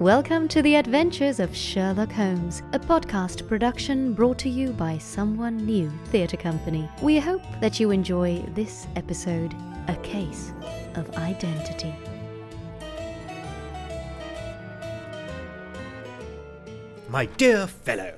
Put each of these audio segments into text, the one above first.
Welcome to the adventures of Sherlock Holmes, a podcast production brought to you by Someone New Theatre Company. We hope that you enjoy this episode, A Case of Identity. My dear fellow,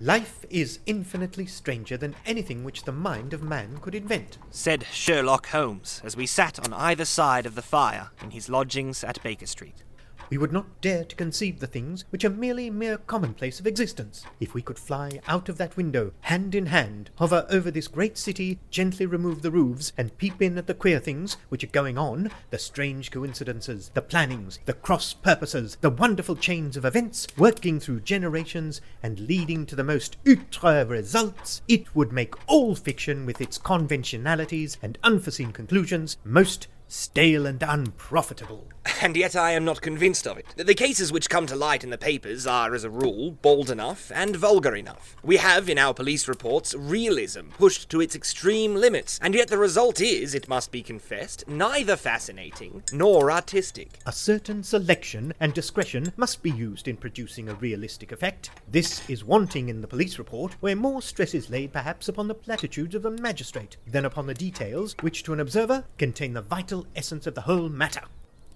life is infinitely stranger than anything which the mind of man could invent. said Sherlock Holmes as we sat on either side of the fire in his lodgings at Baker Street. We would not dare to conceive the things which are merely mere commonplace of existence. If we could fly out of that window, hand in hand, hover over this great city, gently remove the roofs, and peep in at the queer things which are going on, the strange coincidences, the plannings, the cross purposes, the wonderful chains of events working through generations and leading to the most outre results, it would make all fiction with its conventionalities and unforeseen conclusions most stale and unprofitable. And yet I am not convinced of it. The cases which come to light in the papers are, as a rule, bald enough and vulgar enough. We have, in our police reports, realism pushed to its extreme limits, and yet the result is, it must be confessed, neither fascinating nor artistic. A certain selection and discretion must be used in producing a realistic effect. This is wanting in the police report, where more stress is laid perhaps upon the platitudes of the magistrate than upon the details which to an observer contain the vital essence of the whole matter.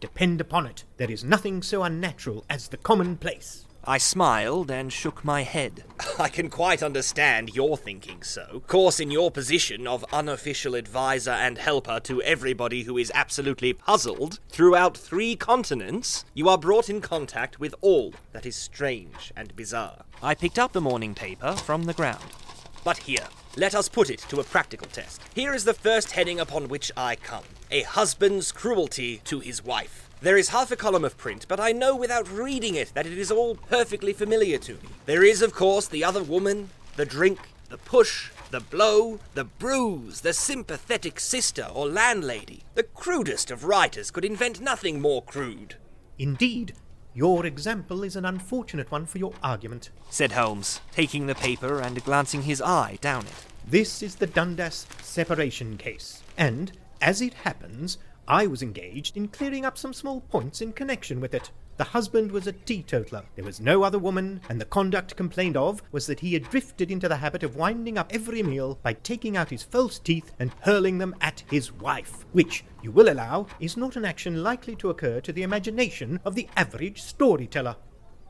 Depend upon it, there is nothing so unnatural as the commonplace. I smiled and shook my head. I can quite understand your thinking so. Of course, in your position of unofficial advisor and helper to everybody who is absolutely puzzled throughout three continents, you are brought in contact with all that is strange and bizarre. I picked up the morning paper from the ground. But here, let us put it to a practical test. Here is the first heading upon which I come A husband's cruelty to his wife. There is half a column of print, but I know without reading it that it is all perfectly familiar to me. There is, of course, the other woman, the drink, the push, the blow, the bruise, the sympathetic sister or landlady. The crudest of writers could invent nothing more crude. Indeed, your example is an unfortunate one for your argument. Said Holmes, taking the paper and glancing his eye down it. This is the Dundas separation case, and, as it happens, I was engaged in clearing up some small points in connection with it. The husband was a teetotaler. There was no other woman, and the conduct complained of was that he had drifted into the habit of winding up every meal by taking out his false teeth and hurling them at his wife, which, you will allow, is not an action likely to occur to the imagination of the average storyteller.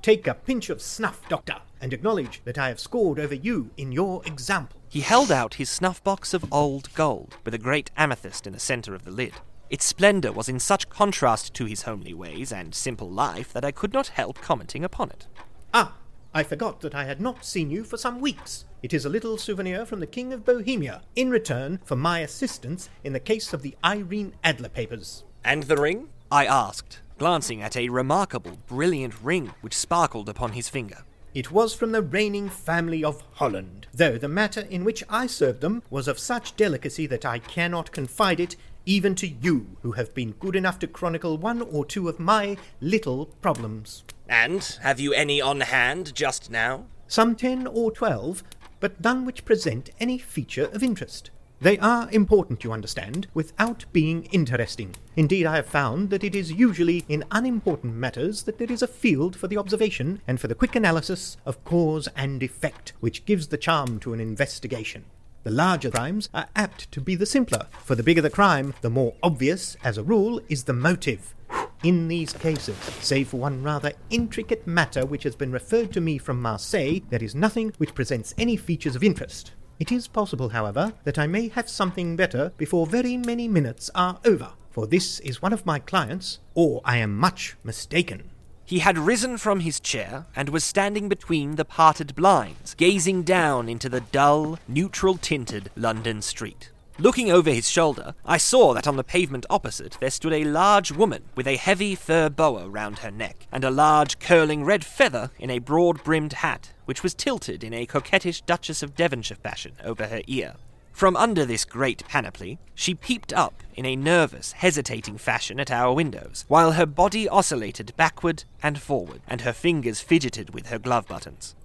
Take a pinch of snuff, Doctor, and acknowledge that I have scored over you in your example. He held out his snuff box of old gold, with a great amethyst in the centre of the lid. Its splendour was in such contrast to his homely ways and simple life that I could not help commenting upon it. Ah, I forgot that I had not seen you for some weeks. It is a little souvenir from the King of Bohemia, in return for my assistance in the case of the Irene Adler papers. And the ring? I asked, glancing at a remarkable, brilliant ring which sparkled upon his finger. It was from the reigning family of Holland, though the matter in which I served them was of such delicacy that I cannot confide it even to you, who have been good enough to chronicle one or two of my little problems. And have you any on hand just now? Some ten or twelve, but none which present any feature of interest. They are important, you understand, without being interesting. Indeed, I have found that it is usually in unimportant matters that there is a field for the observation and for the quick analysis of cause and effect, which gives the charm to an investigation. The larger crimes are apt to be the simpler, for the bigger the crime, the more obvious, as a rule, is the motive. In these cases, save for one rather intricate matter which has been referred to me from Marseille, there is nothing which presents any features of interest. It is possible, however, that I may have something better before very many minutes are over, for this is one of my clients, or I am much mistaken. He had risen from his chair and was standing between the parted blinds, gazing down into the dull, neutral tinted London street. Looking over his shoulder, I saw that on the pavement opposite there stood a large woman with a heavy fur boa round her neck, and a large curling red feather in a broad brimmed hat, which was tilted in a coquettish Duchess of Devonshire fashion over her ear. From under this great panoply, she peeped up in a nervous, hesitating fashion at our windows, while her body oscillated backward and forward, and her fingers fidgeted with her glove buttons.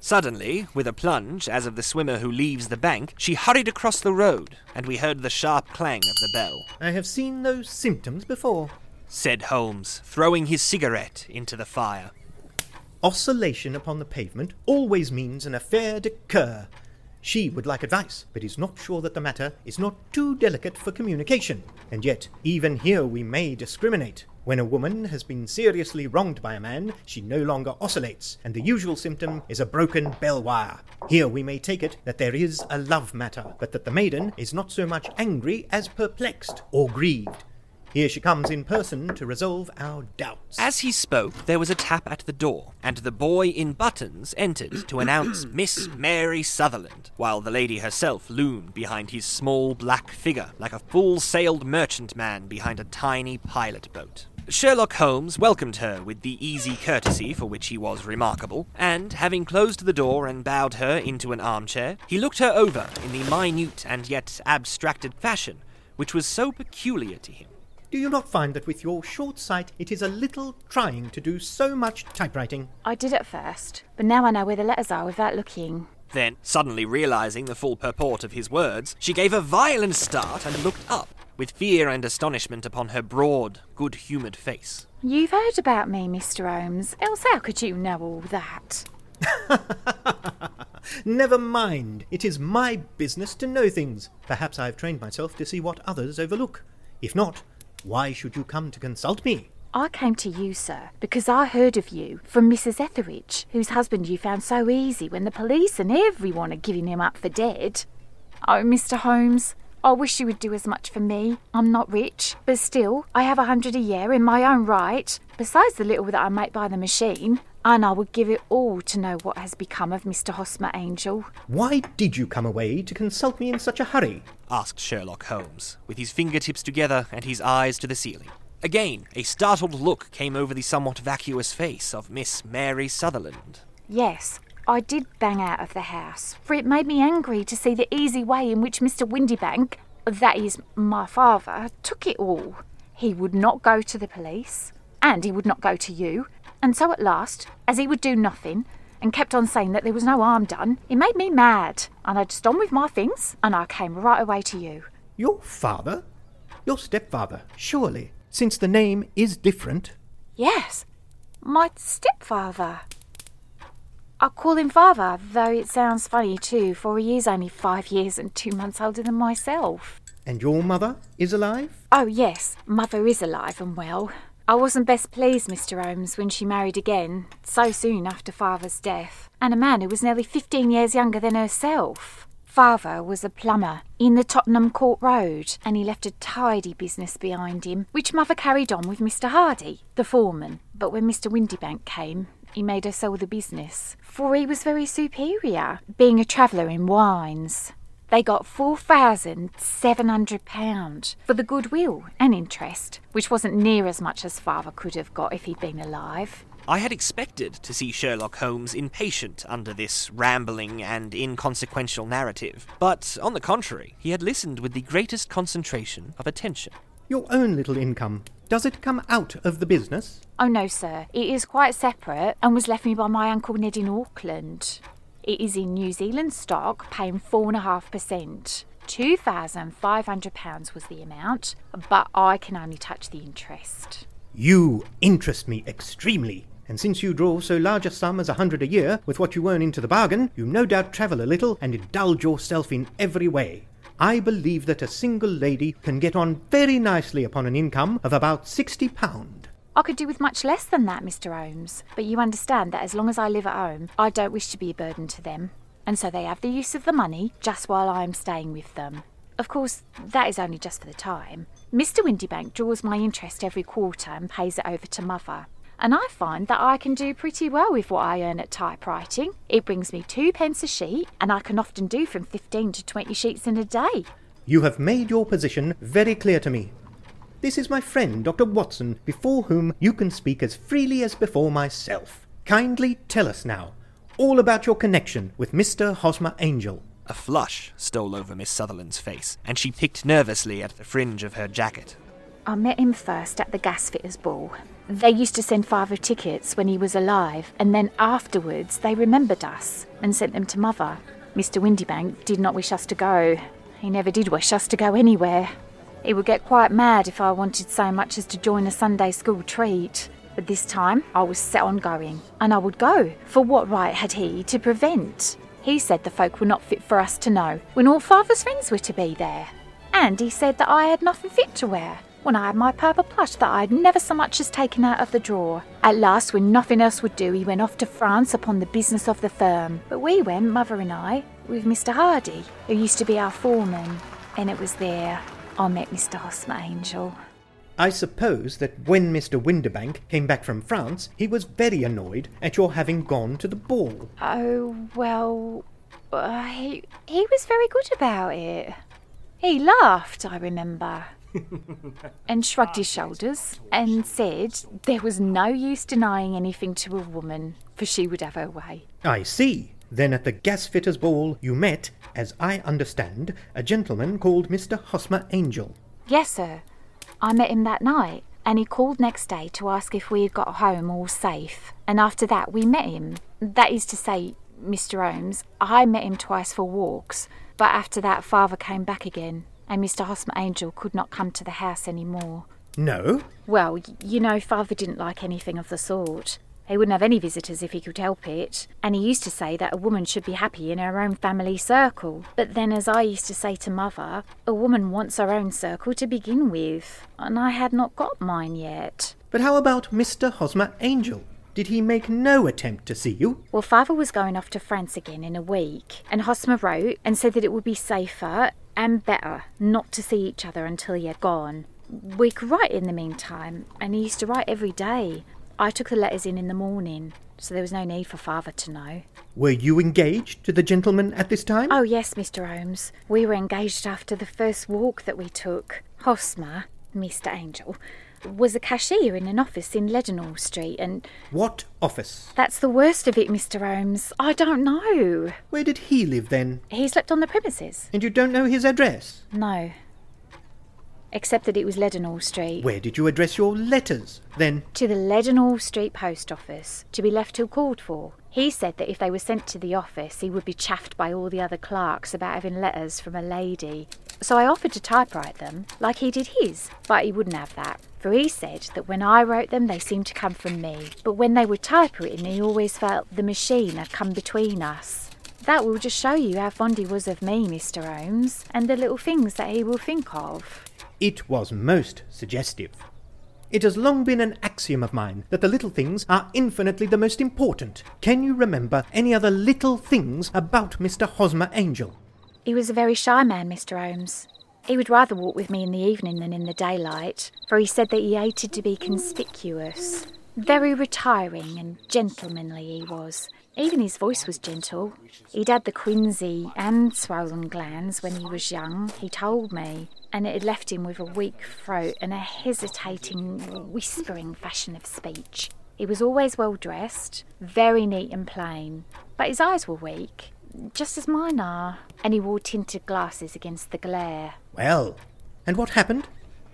Suddenly, with a plunge, as of the swimmer who leaves the bank, she hurried across the road, and we heard the sharp clang of the bell. I have seen those symptoms before. said Holmes, throwing his cigarette into the fire. Oscillation upon the pavement always means an affaire de coeur. She would like advice, but is not sure that the matter is not too delicate for communication. And yet, even here we may discriminate. When a woman has been seriously wronged by a man, she no longer oscillates, and the usual symptom is a broken bell wire. Here we may take it that there is a love matter, but that the maiden is not so much angry as perplexed or grieved. Here she comes in person to resolve our doubts. As he spoke, there was a tap at the door, and the boy in buttons entered to announce Miss Mary Sutherland, while the lady herself loomed behind his small black figure like a full sailed merchantman behind a tiny pilot boat. Sherlock Holmes welcomed her with the easy courtesy for which he was remarkable, and, having closed the door and bowed her into an armchair, he looked her over in the minute and yet abstracted fashion which was so peculiar to him. Do you not find that with your short sight it is a little trying to do so much typewriting? I did at first, but now I know where the letters are without looking. Then, suddenly realizing the full purport of his words, she gave a violent start and looked up, with fear and astonishment upon her broad, good humoured face. You've heard about me, Mr. Holmes, else how could you know all that? Never mind. It is my business to know things. Perhaps I have trained myself to see what others overlook. If not, why should you come to consult me? I came to you, sir, because I heard of you from Mrs. Etherege, whose husband you found so easy when the police and everyone are giving him up for dead. Oh, Mr. Holmes, I wish you would do as much for me. I'm not rich, but still, I have a hundred a year in my own right, besides the little that I make by the machine, and I would give it all to know what has become of Mr. Hosmer Angel. Why did you come away to consult me in such a hurry? asked Sherlock Holmes, with his fingertips together and his eyes to the ceiling. Again, a startled look came over the somewhat vacuous face of Miss Mary Sutherland. Yes, I did bang out of the house, for it made me angry to see the easy way in which Mr. Windibank, that is, my father, took it all. He would not go to the police, and he would not go to you, and so at last, as he would do nothing, and kept on saying that there was no harm done, it made me mad, and I just on with my things, and I came right away to you. Your father? Your stepfather, surely, since the name is different. Yes, my stepfather. I call him father, though it sounds funny too, for he is only five years and two months older than myself. And your mother is alive? Oh, yes, mother is alive and well. I wasn't best pleased, Mr. Holmes, when she married again, so soon after father's death, and a man who was nearly fifteen years younger than herself. Father was a plumber in the Tottenham Court Road, and he left a tidy business behind him, which mother carried on with Mr. Hardy, the foreman. But when Mr. Windibank came, he made her sell the business, for he was very superior, being a traveller in wines. They got £4,700 for the goodwill and interest, which wasn't near as much as father could have got if he'd been alive. I had expected to see Sherlock Holmes impatient under this rambling and inconsequential narrative, but on the contrary, he had listened with the greatest concentration of attention. Your own little income, does it come out of the business? Oh no, sir. It is quite separate and was left me by my Uncle Ned in Auckland. It is in New Zealand stock, paying 4.5%. £2,500 was the amount, but I can only touch the interest. You interest me extremely. And since you draw so large a sum as a hundred a year, with what you earn into the bargain, you no doubt travel a little and indulge yourself in every way. I believe that a single lady can get on very nicely upon an income of about sixty pound. I could do with much less than that, Mr. Holmes, but you understand that as long as I live at home, I don't wish to be a burden to them, and so they have the use of the money just while I am staying with them. Of course, that is only just for the time. Mr. Windibank draws my interest every quarter and pays it over to mother. And I find that I can do pretty well with what I earn at typewriting. It brings me two pence a sheet, and I can often do from 15 to 20 sheets in a day. You have made your position very clear to me. This is my friend, Dr. Watson, before whom you can speak as freely as before myself. Kindly tell us now all about your connection with Mr. Hosmer Angel. A flush stole over Miss Sutherland's face, and she picked nervously at the fringe of her jacket. I met him first at the gasfitters' ball. They used to send father tickets when he was alive, and then afterwards they remembered us and sent them to mother. Mr. Windibank did not wish us to go. He never did wish us to go anywhere. He would get quite mad if I wanted so much as to join a Sunday school treat. But this time I was set on going, and I would go, for what right had he to prevent? He said the folk were not fit for us to know, when all father's friends were to be there. And he said that I had nothing fit to wear, when I had my purple plush that I had never so much as taken out of the drawer. At last, when nothing else would do, he went off to France upon the business of the firm. But we went, mother and I, with Mr. Hardy, who used to be our foreman, and it was there I met Mr. Hosmer Angel. I suppose that when Mr. Windibank came back from France, he was very annoyed at your having gone to the ball. Oh, well, uh, he, he was very good about it. He laughed, I remember, and shrugged his shoulders and said there was no use denying anything to a woman, for she would have her way. I see. Then at the gasfitter's ball you met, as I understand, a gentleman called Mr. Hosmer Angel. Yes, sir. I met him that night, and he called next day to ask if we had got home all safe. And after that, we met him. That is to say, Mr. Holmes, I met him twice for walks, but after that, father came back again, and Mr. Hosmer Angel could not come to the house any more. No? Well, y- you know, father didn't like anything of the sort. He wouldn't have any visitors if he could help it, and he used to say that a woman should be happy in her own family circle. But then, as I used to say to mother, a woman wants her own circle to begin with, and I had not got mine yet. But how about Mr. Hosmer Angel? Did he make no attempt to see you? Well, father was going off to France again in a week, and Hosmer wrote and said that it would be safer and better not to see each other until had gone. We could write in the meantime, and he used to write every day. I took the letters in in the morning, so there was no need for father to know. Were you engaged to the gentleman at this time? Oh, yes, Mr. Holmes. We were engaged after the first walk that we took. Hosmer, Mr. Angel, was a cashier in an office in Leadenhall Street, and What office? that's the worst of it, Mr. Holmes. I don't know. Where did he live then? He slept on the premises. And you don't know his address? No. Except that it was Leadenhall Street. Where did you address your letters then? To the Leadenhall Street Post Office, to be left till called for. He said that if they were sent to the office, he would be chaffed by all the other clerks about having letters from a lady. So I offered to typewrite them, like he did his, but he wouldn't have that. For he said that when I wrote them, they seemed to come from me, but when they were typewritten, he always felt the machine had come between us. That will just show you how fond he was of me, Mr. Holmes, and the little things that he will think of. It was most suggestive. It has long been an axiom of mine that the little things are infinitely the most important. Can you remember any other little things about Mr. Hosmer Angel? He was a very shy man, Mr. Holmes. He would rather walk with me in the evening than in the daylight, for he said that he hated to be conspicuous. Very retiring and gentlemanly he was. Even his voice was gentle. He'd had the quinsy and swollen glands when he was young, he told me, and it had left him with a weak throat and a hesitating, whispering fashion of speech. He was always well dressed, very neat and plain, but his eyes were weak, just as mine are, and he wore tinted glasses against the glare. Well, and what happened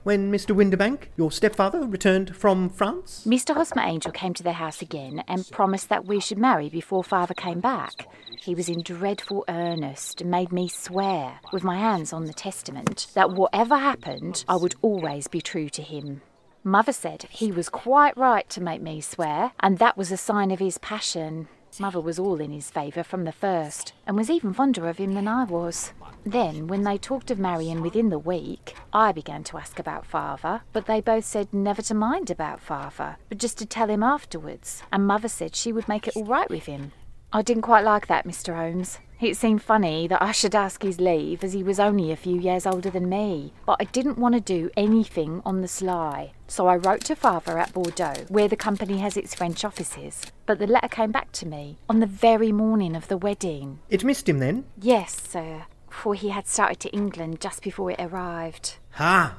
when Mr. Windibank, your stepfather, returned from France? Mr. Hosmer Angel came to the house again and promised that we should marry before father came back. He was in dreadful earnest and made me swear, with my hands on the testament, that whatever happened, I would always be true to him. Mother said he was quite right to make me swear, and that was a sign of his passion. Mother was all in his favour from the first, and was even fonder of him than I was. Then, when they talked of marrying within the week, I began to ask about father, but they both said never to mind about father, but just to tell him afterwards, and mother said she would make it all right with him. I didn't quite like that, Mr. Holmes. It seemed funny that I should ask his leave as he was only a few years older than me, but I didn't want to do anything on the sly. So I wrote to father at Bordeaux, where the company has its French offices. But the letter came back to me on the very morning of the wedding. It missed him then? Yes, sir, for he had started to England just before it arrived. Ah,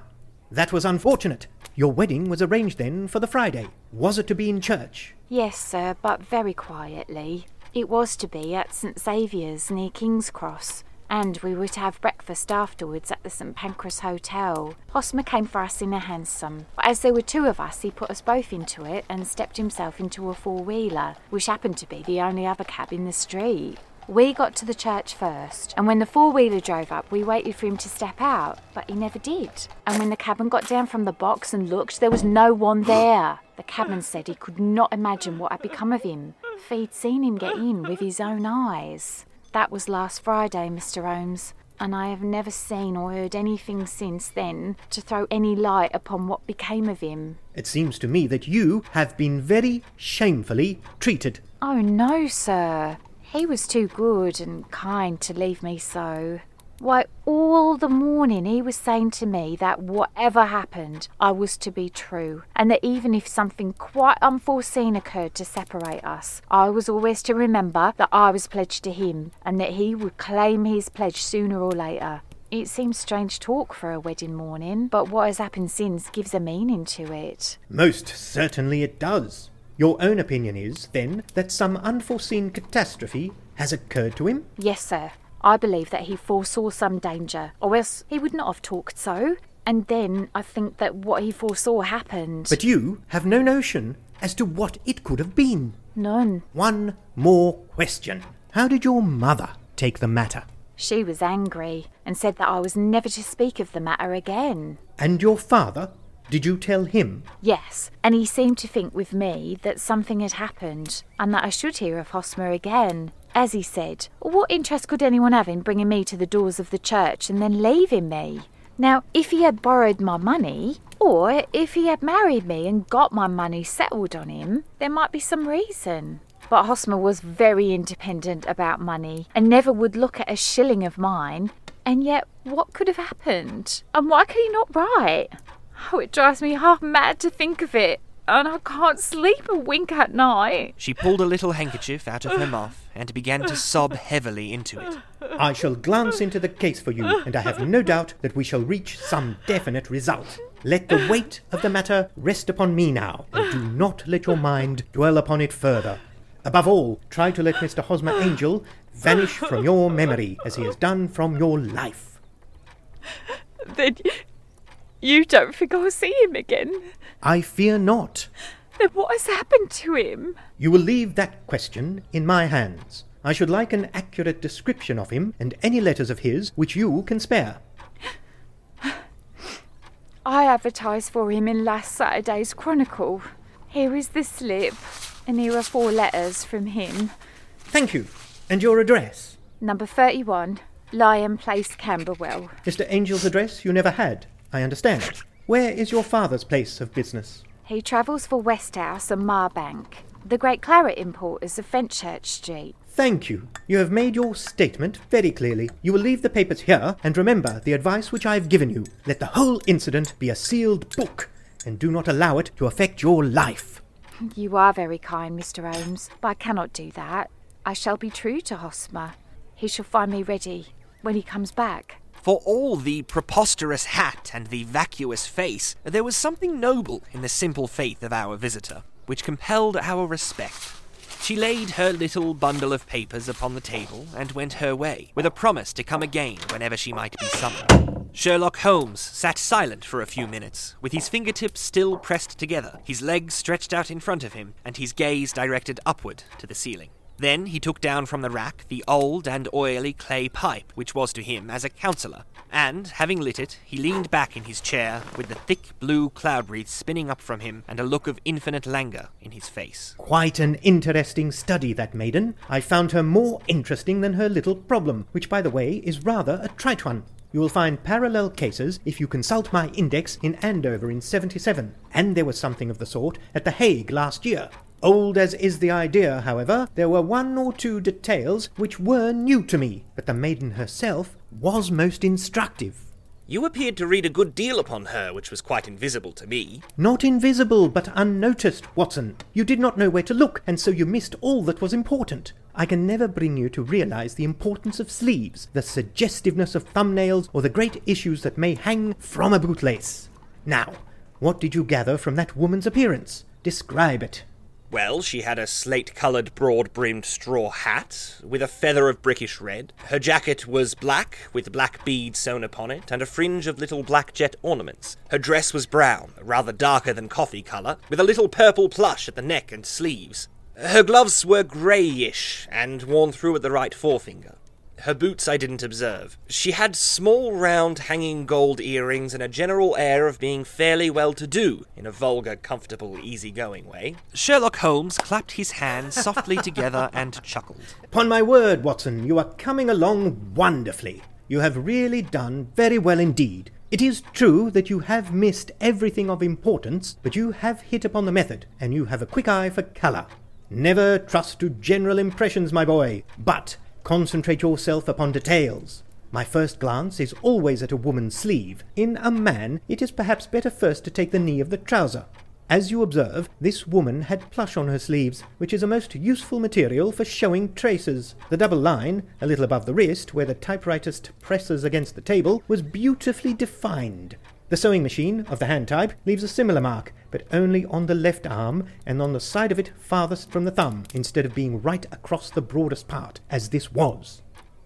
that was unfortunate. Your wedding was arranged then for the Friday. Was it to be in church? Yes, sir, but very quietly. It was to be at St Saviour's near King's Cross, and we were to have breakfast afterwards at the St Pancras Hotel. Hosmer came for us in a hansom, but as there were two of us, he put us both into it and stepped himself into a four wheeler, which happened to be the only other cab in the street. We got to the church first, and when the four wheeler drove up, we waited for him to step out, but he never did. And when the cabman got down from the box and looked, there was no one there. The cabman said he could not imagine what had become of him, for he'd seen him get in with his own eyes. That was last Friday, Mr. Holmes, and I have never seen or heard anything since then to throw any light upon what became of him. It seems to me that you have been very shamefully treated. Oh, no, sir. He was too good and kind to leave me so. Why, all the morning he was saying to me that whatever happened, I was to be true, and that even if something quite unforeseen occurred to separate us, I was always to remember that I was pledged to him, and that he would claim his pledge sooner or later. It seems strange talk for a wedding morning, but what has happened since gives a meaning to it. Most certainly it does. Your own opinion is, then, that some unforeseen catastrophe has occurred to him? Yes, sir. I believe that he foresaw some danger, or else he would not have talked so. And then I think that what he foresaw happened. But you have no notion as to what it could have been. None. One more question. How did your mother take the matter? She was angry and said that I was never to speak of the matter again. And your father? Did you tell him? Yes, and he seemed to think with me that something had happened and that I should hear of Hosmer again. As he said, what interest could anyone have in bringing me to the doors of the church and then leaving me? Now, if he had borrowed my money, or if he had married me and got my money settled on him, there might be some reason. But Hosmer was very independent about money and never would look at a shilling of mine. And yet, what could have happened? And why could he not write? Oh, it drives me half mad to think of it, and I can't sleep a wink at night. She pulled a little handkerchief out of her muff and began to sob heavily into it. I shall glance into the case for you, and I have no doubt that we shall reach some definite result. Let the weight of the matter rest upon me now, and do not let your mind dwell upon it further. Above all, try to let Mr. Hosmer Angel vanish from your memory as he has done from your life. Then you don't think I'll see him again? I fear not. Then what has happened to him? You will leave that question in my hands. I should like an accurate description of him and any letters of his which you can spare. I advertised for him in last Saturday's Chronicle. Here is the slip, and here are four letters from him. Thank you. And your address? Number 31, Lyon Place, Camberwell. Mr. Angel's address you never had, I understand. Where is your father's place of business? He travels for Westhouse and Marbank, the great claret importers of Fenchurch Street. Thank you. You have made your statement very clearly. You will leave the papers here, and remember the advice which I have given you. Let the whole incident be a sealed book, and do not allow it to affect your life. You are very kind, Mr. Holmes, but I cannot do that. I shall be true to Hosmer. He shall find me ready when he comes back. For all the preposterous hat and the vacuous face, there was something noble in the simple faith of our visitor, which compelled our respect. She laid her little bundle of papers upon the table and went her way, with a promise to come again whenever she might be summoned. Sherlock Holmes sat silent for a few minutes, with his fingertips still pressed together, his legs stretched out in front of him, and his gaze directed upward to the ceiling. Then he took down from the rack the old and oily clay pipe which was to him as a counsellor, and, having lit it, he leaned back in his chair with the thick blue cloud wreath spinning up from him and a look of infinite languor in his face. Quite an interesting study, that maiden. I found her more interesting than her little problem, which, by the way, is rather a trite one. You will find parallel cases if you consult my index in Andover in 77, and there was something of the sort at The Hague last year. Old as is the idea, however, there were one or two details which were new to me, but the maiden herself was most instructive. You appeared to read a good deal upon her, which was quite invisible to me. Not invisible, but unnoticed, Watson. You did not know where to look, and so you missed all that was important. I can never bring you to realize the importance of sleeves, the suggestiveness of thumbnails, or the great issues that may hang from a bootlace. Now, what did you gather from that woman's appearance? Describe it. Well, she had a slate coloured, broad brimmed straw hat, with a feather of brickish red. Her jacket was black, with black beads sewn upon it, and a fringe of little black jet ornaments. Her dress was brown, rather darker than coffee colour, with a little purple plush at the neck and sleeves. Her gloves were greyish and worn through at the right forefinger. Her boots I didn't observe. She had small, round, hanging gold earrings and a general air of being fairly well to do, in a vulgar, comfortable, easy-going way. Sherlock Holmes clapped his hands softly together and chuckled. Upon my word, Watson, you are coming along wonderfully. You have really done very well indeed. It is true that you have missed everything of importance, but you have hit upon the method, and you have a quick eye for colour. Never trust to general impressions, my boy, but concentrate yourself upon details. My first glance is always at a woman's sleeve. In a man, it is perhaps better first to take the knee of the trouser. As you observe, this woman had plush on her sleeves, which is a most useful material for showing traces. The double line, a little above the wrist, where the typewriterist presses against the table, was beautifully defined. The sewing machine, of the hand type, leaves a similar mark, but only on the left arm and on the side of it farthest from the thumb, instead of being right across the broadest part, as this was.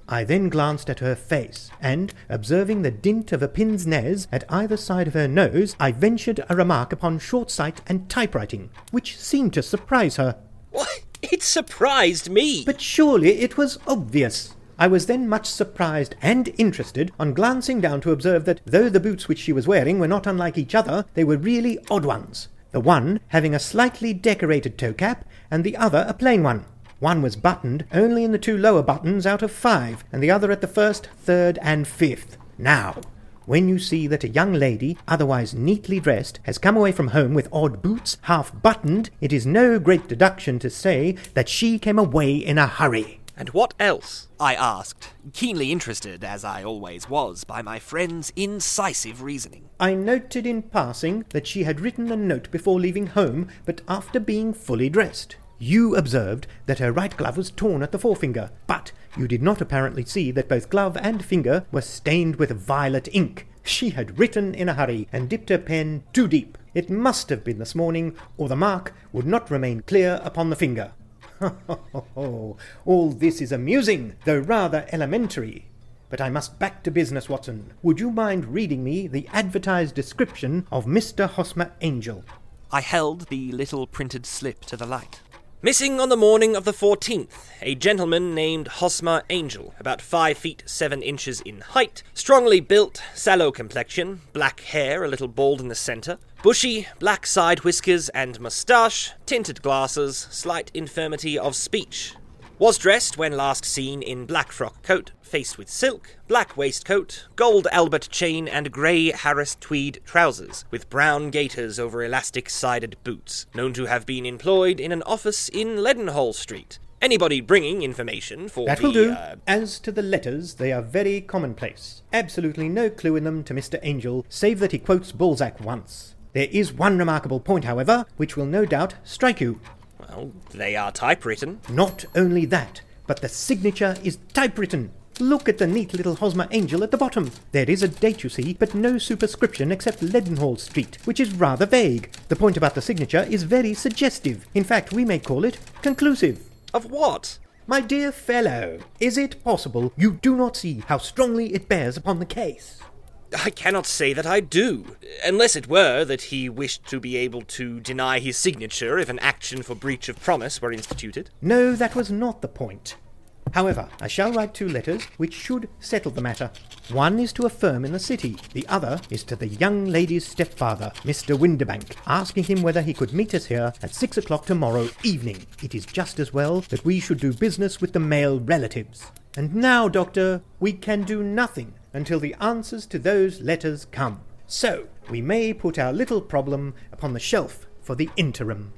I then glanced at her face, and, observing the dint of a pince nez at either side of her nose, I ventured a remark upon short sight and typewriting, which seemed to surprise her. Why, it surprised me! But surely it was obvious. I was then much surprised and interested on glancing down to observe that though the boots which she was wearing were not unlike each other, they were really odd ones, the one having a slightly decorated toe cap, and the other a plain one. One was buttoned only in the two lower buttons out of five, and the other at the first, third, and fifth. Now, when you see that a young lady, otherwise neatly dressed, has come away from home with odd boots, half buttoned, it is no great deduction to say that she came away in a hurry. And what else? I asked, keenly interested, as I always was, by my friend's incisive reasoning. I noted in passing that she had written a note before leaving home, but after being fully dressed. You observed that her right glove was torn at the forefinger, but you did not apparently see that both glove and finger were stained with violet ink. She had written in a hurry and dipped her pen too deep. It must have been this morning, or the mark would not remain clear upon the finger. All this is amusing, though rather elementary. But I must back to business, Watson. Would you mind reading me the advertised description of Mr. Hosmer Angel? I held the little printed slip to the light. Missing on the morning of the 14th, a gentleman named Hosmer Angel, about 5 feet 7 inches in height, strongly built, sallow complexion, black hair a little bald in the centre, bushy, black side whiskers and moustache, tinted glasses, slight infirmity of speech. Was dressed when last seen in black frock coat, faced with silk, black waistcoat, gold Albert chain, and grey Harris tweed trousers, with brown gaiters over elastic sided boots, known to have been employed in an office in Leadenhall Street. Anybody bringing information for That the, will do. uh, As to the letters, they are very commonplace. Absolutely no clue in them to Mr. Angel, save that he quotes Balzac once. There is one remarkable point, however, which will no doubt strike you. Well, they are typewritten. Not only that, but the signature is typewritten. Look at the neat little Hosmer Angel at the bottom. There is a date, you see, but no superscription except Leadenhall Street, which is rather vague. The point about the signature is very suggestive. In fact, we may call it conclusive. Of what? My dear fellow, is it possible you do not see how strongly it bears upon the case? I cannot say that I do, unless it were that he wished to be able to deny his signature if an action for breach of promise were instituted. No, that was not the point. However, I shall write two letters which should settle the matter. One is to a firm in the city, the other is to the young lady's stepfather, Mr. Windibank, asking him whether he could meet us here at six o'clock tomorrow evening. It is just as well that we should do business with the male relatives. And now, Doctor, we can do nothing until the answers to those letters come. So, we may put our little problem upon the shelf for the interim.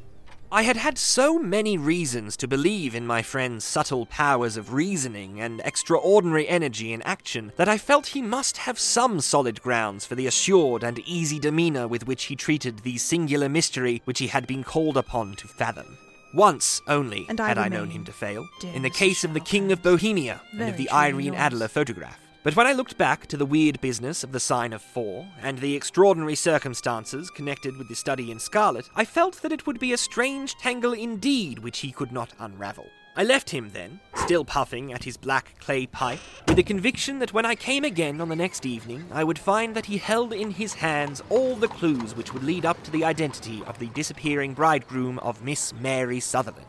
I had had so many reasons to believe in my friend's subtle powers of reasoning and extraordinary energy in action that I felt he must have some solid grounds for the assured and easy demeanour with which he treated the singular mystery which he had been called upon to fathom. Once only And had I known him to fail, in the case of the King of Bohemia and of the Irene. Adler photograph. But when I looked back to the weird business of the sign of four, and the extraordinary circumstances connected with the study in scarlet, I felt that it would be a strange tangle indeed which he could not unravel. I left him then, still puffing at his black clay pipe, with the conviction that when I came again on the next evening, I would find that he held in his hands all the clues which would lead up to the identity of the disappearing bridegroom of Miss Mary Sutherland.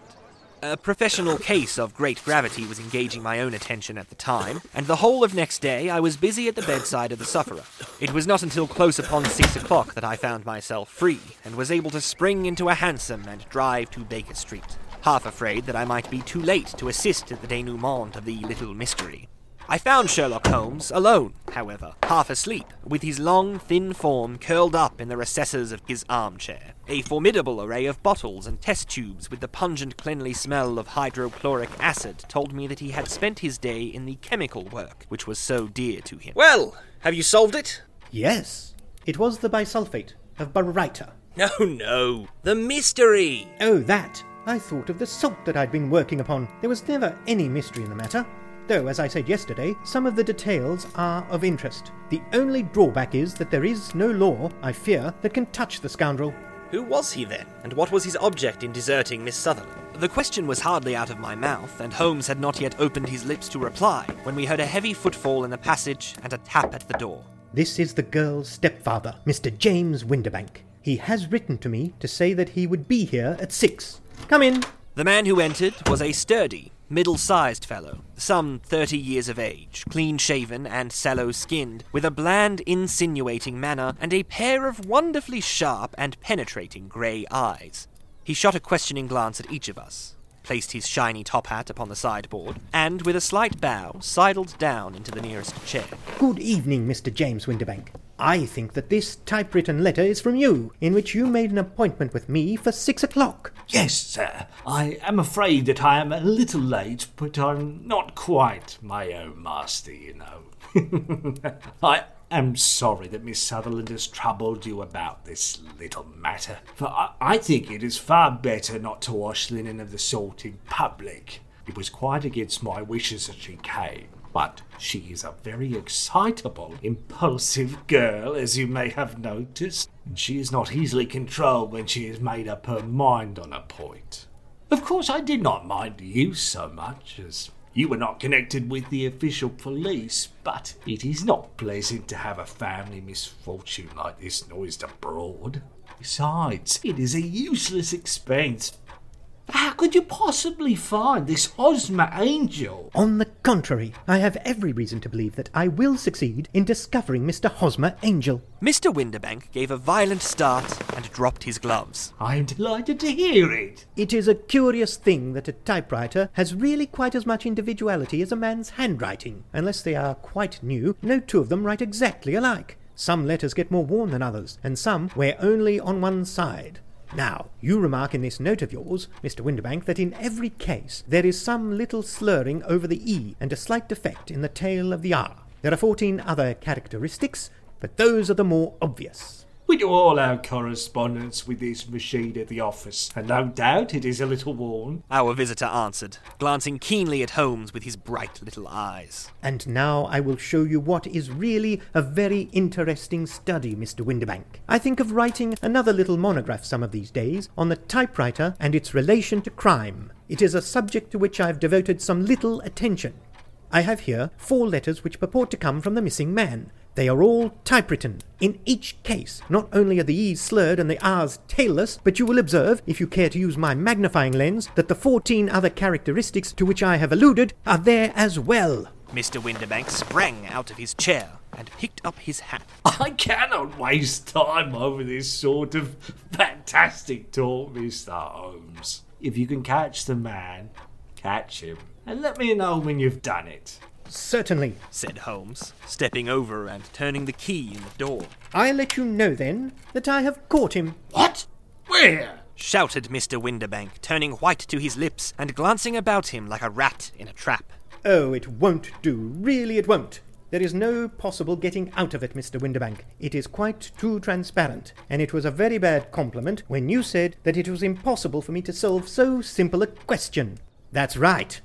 A professional case of great gravity was engaging my own attention at the time, and the whole of next day I was busy at the bedside of the sufferer. It was not until close upon six o'clock that I found myself free, and was able to spring into a hansom and drive to Baker Street, half afraid that I might be too late to assist at the denouement of the little mystery. I found Sherlock Holmes alone, however, half asleep, with his long, thin form curled up in the recesses of his armchair. A formidable array of bottles and test tubes with the pungent, cleanly smell of hydrochloric acid told me that he had spent his day in the chemical work which was so dear to him. Well, have you solved it? Yes, it was the bisulfate of baryta. No, oh, no, the mystery. Oh, that. I thought of the salt that I'd been working upon. There was never any mystery in the matter. Though, as I said yesterday, some of the details are of interest. The only drawback is that there is no law, I fear, that can touch the scoundrel. Who was he then, and what was his object in deserting Miss Sutherland? The question was hardly out of my mouth, and Holmes had not yet opened his lips to reply, when we heard a heavy footfall in the passage and a tap at the door. This is the girl's stepfather, Mr. James Windibank. He has written to me to say that he would be here at six. Come in. The man who entered was a sturdy, middle sized fellow, some thirty years of age, clean shaven and sallow skinned, with a bland, insinuating manner and a pair of wonderfully sharp and penetrating grey eyes. He shot a questioning glance at each of us, placed his shiny top hat upon the sideboard, and with a slight bow sidled down into the nearest chair. Good evening, Mr. James Windibank. I think that this typewritten letter is from you, in which you made an appointment with me for six o'clock. Yes, sir. I am afraid that I am a little late, but I'm not quite my own master, you know. I am sorry that Miss Sutherland has troubled you about this little matter, for I, I think it is far better not to wash linen of the sort in public. It was quite against my wishes that she came. But she is a very excitable, impulsive girl, as you may have noticed, and she is not easily controlled when she has made up her mind on a point. Of course, I did not mind you so much, as you were not connected with the official police, but it is not pleasant to have a family misfortune like this noised abroad. Besides, it is a useless expense how could you possibly find this Hosmer angel? On the contrary, I have every reason to believe that I will succeed in discovering Mr. Hosmer Angel. Mr. Windibank gave a violent start and dropped his gloves. I am delighted to hear it. It is a curious thing that a typewriter has really quite as much individuality as a man's handwriting. Unless they are quite new, no two of them write exactly alike. Some letters get more worn than others, and some wear only on one side. Now, you remark in this note of yours, Mr. Windibank, that in every case there is some little slurring over the E and a slight defect in the tail of the R. There are fourteen other characteristics, but those are the more obvious. We do all our correspondence with this machine at the office, and no doubt it is a little worn. Our visitor answered, glancing keenly at Holmes with his bright little eyes. And now I will show you what is really a very interesting study, Mr. Windibank. I think of writing another little monograph some of these days on the typewriter and its relation to crime. It is a subject to which I have devoted some little attention. I have here four letters which purport to come from the missing man. They are all typewritten. In each case, not only are the E's slurred and the R's tailless, but you will observe, if you care to use my magnifying lens, that the 14 other characteristics to which I have alluded are there as well. Mr. Windibank sprang out of his chair and picked up his hat. I cannot waste time over this sort of fantastic talk, Mr. Holmes. If you can catch the man, catch him, and let me know when you've done it. Certainly, said Holmes, stepping over and turning the key in the door. I'll let you know then that I have caught him. What? Where? shouted Mr. Windibank, turning white to his lips and glancing about him like a rat in a trap. Oh, it won't do. Really, it won't. There is no possible getting out of it, Mr. Windibank. It is quite too transparent, and it was a very bad compliment when you said that it was impossible for me to solve so simple a question. That's right.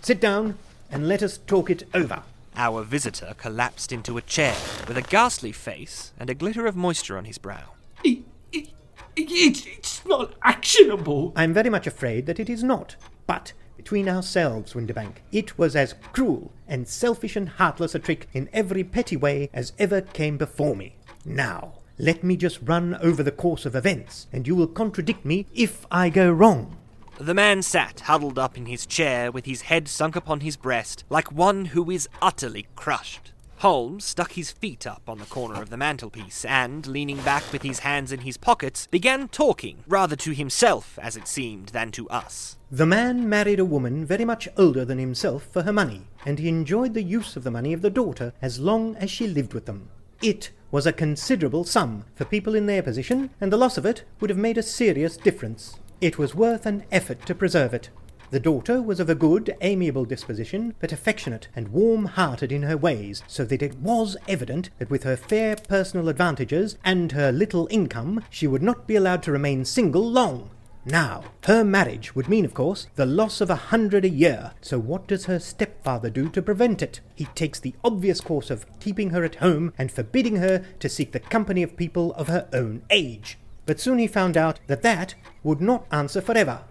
Sit down and let us talk it over. Our visitor collapsed into a chair with a ghastly face and a glitter of moisture on his brow. It, it, it, it's not actionable. I'm very much afraid that it is not. But between ourselves, Windibank, it was as cruel and selfish and heartless a trick in every petty way as ever came before me. Now, let me just run over the course of events, and you will contradict me if I go wrong. The man sat huddled up in his chair with his head sunk upon his breast, like one who is utterly crushed. Holmes stuck his feet up on the corner of the mantelpiece and, leaning back with his hands in his pockets, began talking, rather to himself, as it seemed, than to us. The man married a woman very much older than himself for her money, and he enjoyed the use of the money of the daughter as long as she lived with them. It was a considerable sum for people in their position, and the loss of it would have made a serious difference. It was worth an effort to preserve it. The daughter was of a good, amiable disposition, but affectionate and warm hearted in her ways, so that it was evident that with her fair personal advantages and her little income, she would not be allowed to remain single long. Now, her marriage would mean, of course, the loss of a hundred a year. So, what does her stepfather do to prevent it? He takes the obvious course of keeping her at home and forbidding her to seek the company of people of her own age. But soon he found out that that would not answer forever.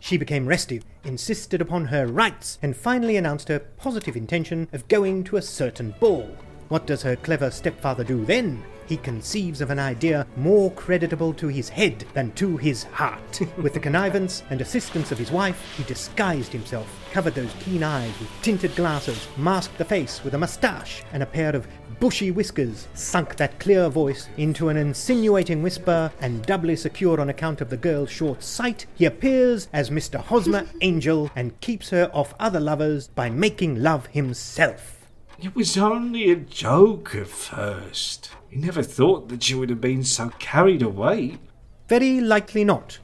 She became restive, insisted upon her rights, and finally announced her positive intention of going to a certain ball. What does her clever stepfather do then? He conceives of an idea more creditable to his head than to his heart. with the connivance and assistance of his wife, he disguised himself, covered those keen eyes with tinted glasses, masked the face with a moustache and a pair of bushy whiskers, sunk that clear voice into an insinuating whisper, and doubly secure on account of the girl's short sight, he appears as Mr. Hosmer Angel and keeps her off other lovers by making love himself. It was only a joke at first. He never thought that you would have been so carried away. Very likely not.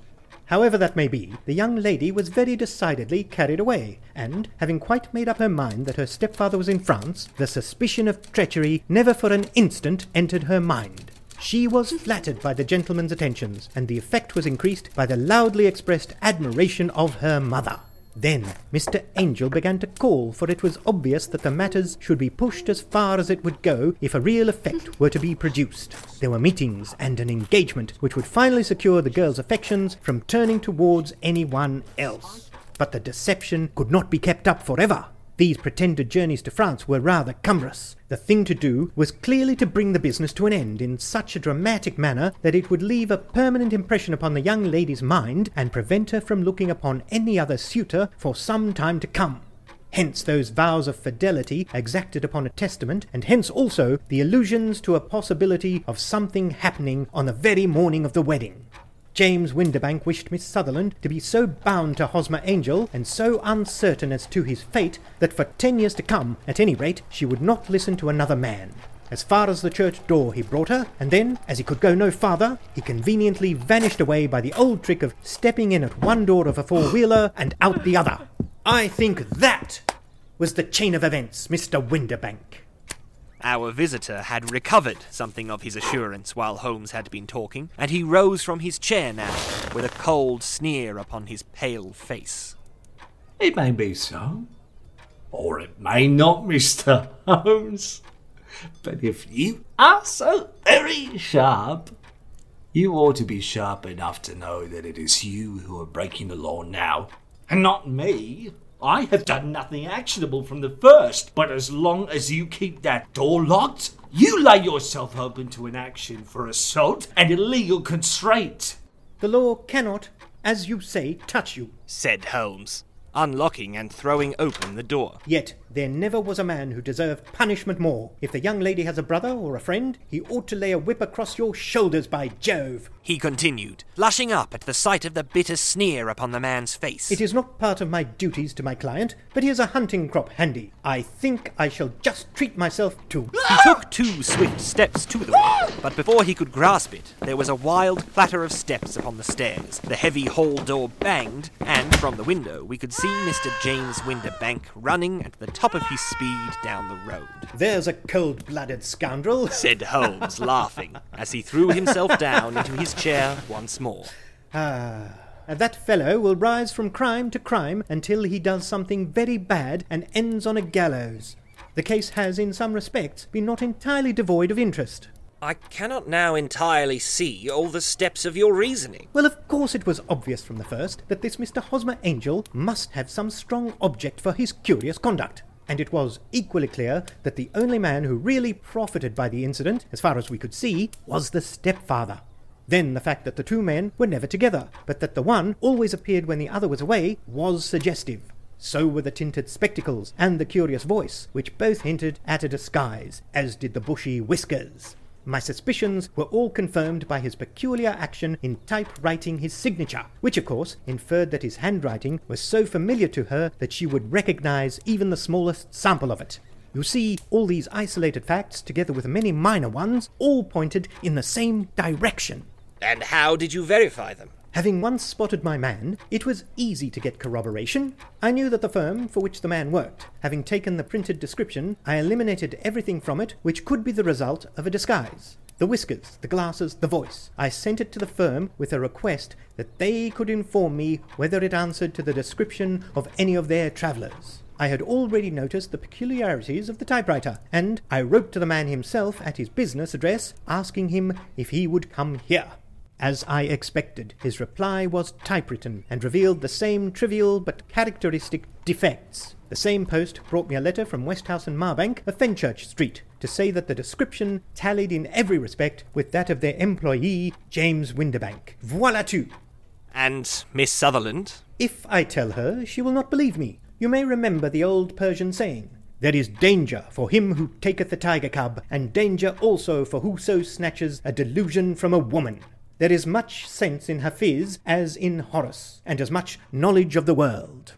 However that may be, the young lady was very decidedly carried away, and, having quite made up her mind that her stepfather was in France, the suspicion of treachery never for an instant entered her mind. She was flattered by the gentleman's attentions, and the effect was increased by the loudly expressed admiration of her mother. Then Mr. Angel began to call, for it was obvious that the matters should be pushed as far as it would go if a real effect were to be produced. There were meetings and an engagement which would finally secure the girl's affections from turning towards anyone else. But the deception could not be kept up forever. These pretended journeys to France were rather cumbrous. The thing to do was clearly to bring the business to an end in such a dramatic manner that it would leave a permanent impression upon the young lady's mind and prevent her from looking upon any other suitor for some time to come. Hence those vows of fidelity exacted upon a testament, and hence also the allusions to a possibility of something happening on the very morning of the wedding. James Windibank wished Miss Sutherland to be so bound to Hosmer Angel and so uncertain as to his fate that for ten years to come, at any rate, she would not listen to another man. As far as the church door he brought her, and then, as he could go no farther, he conveniently vanished away by the old trick of stepping in at one door of a four wheeler and out the other. I think that was the chain of events, Mr. Windibank. Our visitor had recovered something of his assurance while Holmes had been talking, and he rose from his chair now, with a cold sneer upon his pale face. It may be so, or it may not, Mr. Holmes. But if you are so very sharp, you ought to be sharp enough to know that it is you who are breaking the law now, and not me. I have done nothing actionable from the first, but as long as you keep that door locked, you lay yourself open to an action for assault and illegal constraint. The law cannot, as you say, touch you. said Holmes, unlocking and throwing open the door. Yet there never was a man who deserved punishment more. If the young lady has a brother or a friend, he ought to lay a whip across your shoulders, by Jove. He continued, blushing up at the sight of the bitter sneer upon the man's face. It is not part of my duties to my client, but he has a hunting crop handy. I think I shall just treat myself to. He took two swift steps to the window, but before he could grasp it, there was a wild clatter of steps upon the stairs. The heavy hall door banged, and from the window we could see Mr. James Windibank running at the top of his speed down the road. There's a cold blooded scoundrel. Said Holmes, laughing, as he threw himself down into his chair once more. Ah. That fellow will rise from crime to crime until he does something very bad and ends on a gallows. The case has, in some respects, been not entirely devoid of interest. I cannot now entirely see all the steps of your reasoning. Well, of course, it was obvious from the first that this Mr. Hosmer Angel must have some strong object for his curious conduct. And it was equally clear that the only man who really profited by the incident, as far as we could see, was the stepfather. Then the fact that the two men were never together, but that the one always appeared when the other was away, was suggestive. So were the tinted spectacles and the curious voice, which both hinted at a disguise, as did the bushy whiskers. My suspicions were all confirmed by his peculiar action in typewriting his signature, which of course inferred that his handwriting was so familiar to her that she would recognize even the smallest sample of it. You see, all these isolated facts, together with many minor ones, all pointed in the same direction. And how did you verify them? Having once spotted my man, it was easy to get corroboration. I knew that the firm for which the man worked. Having taken the printed description, I eliminated everything from it which could be the result of a disguise. The whiskers, the glasses, the voice. I sent it to the firm with a request that they could inform me whether it answered to the description of any of their travellers. I had already noticed the peculiarities of the typewriter, and I wrote to the man himself at his business address asking him if he would come here. As I expected, his reply was typewritten and revealed the same trivial but characteristic defects. The same post brought me a letter from Westhouse and Marbank of Fenchurch Street to say that the description tallied in every respect with that of their employee, James Windibank. Voila tout! And Miss Sutherland? If I tell her, she will not believe me. You may remember the old Persian saying, There is danger for him who taketh a tiger cub, and danger also for whoso snatches a delusion from a woman. There is much sense in Hafiz as in Horace, and as much knowledge of the world.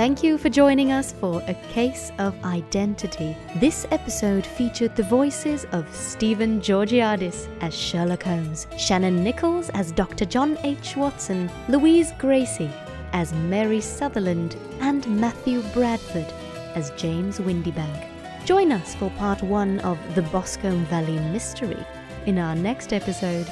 Thank you for joining us for A Case of Identity. This episode featured the voices of Stephen Georgiadis as Sherlock Holmes, Shannon Nichols as Dr. John H. Watson, Louise Gracie as Mary Sutherland, and Matthew Bradford as James Windibank. Join us for part one of The Boscombe Valley Mystery in our next episode.